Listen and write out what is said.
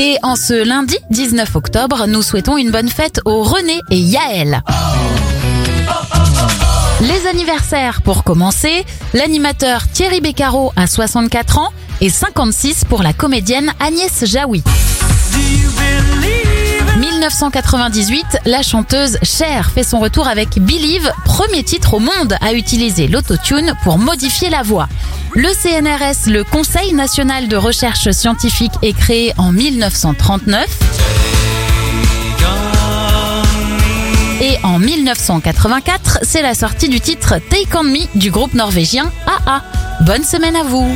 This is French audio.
Et en ce lundi 19 octobre, nous souhaitons une bonne fête aux René et Yaël. Les anniversaires pour commencer, l'animateur Thierry Beccaro a 64 ans et 56 pour la comédienne Agnès Jaoui. 1998, la chanteuse Cher fait son retour avec Believe, premier titre au monde à utiliser l'autotune pour modifier la voix. Le CNRS, le Conseil national de recherche scientifique, est créé en 1939. Et en 1984, c'est la sortie du titre Take On Me du groupe norvégien AA. Bonne semaine à vous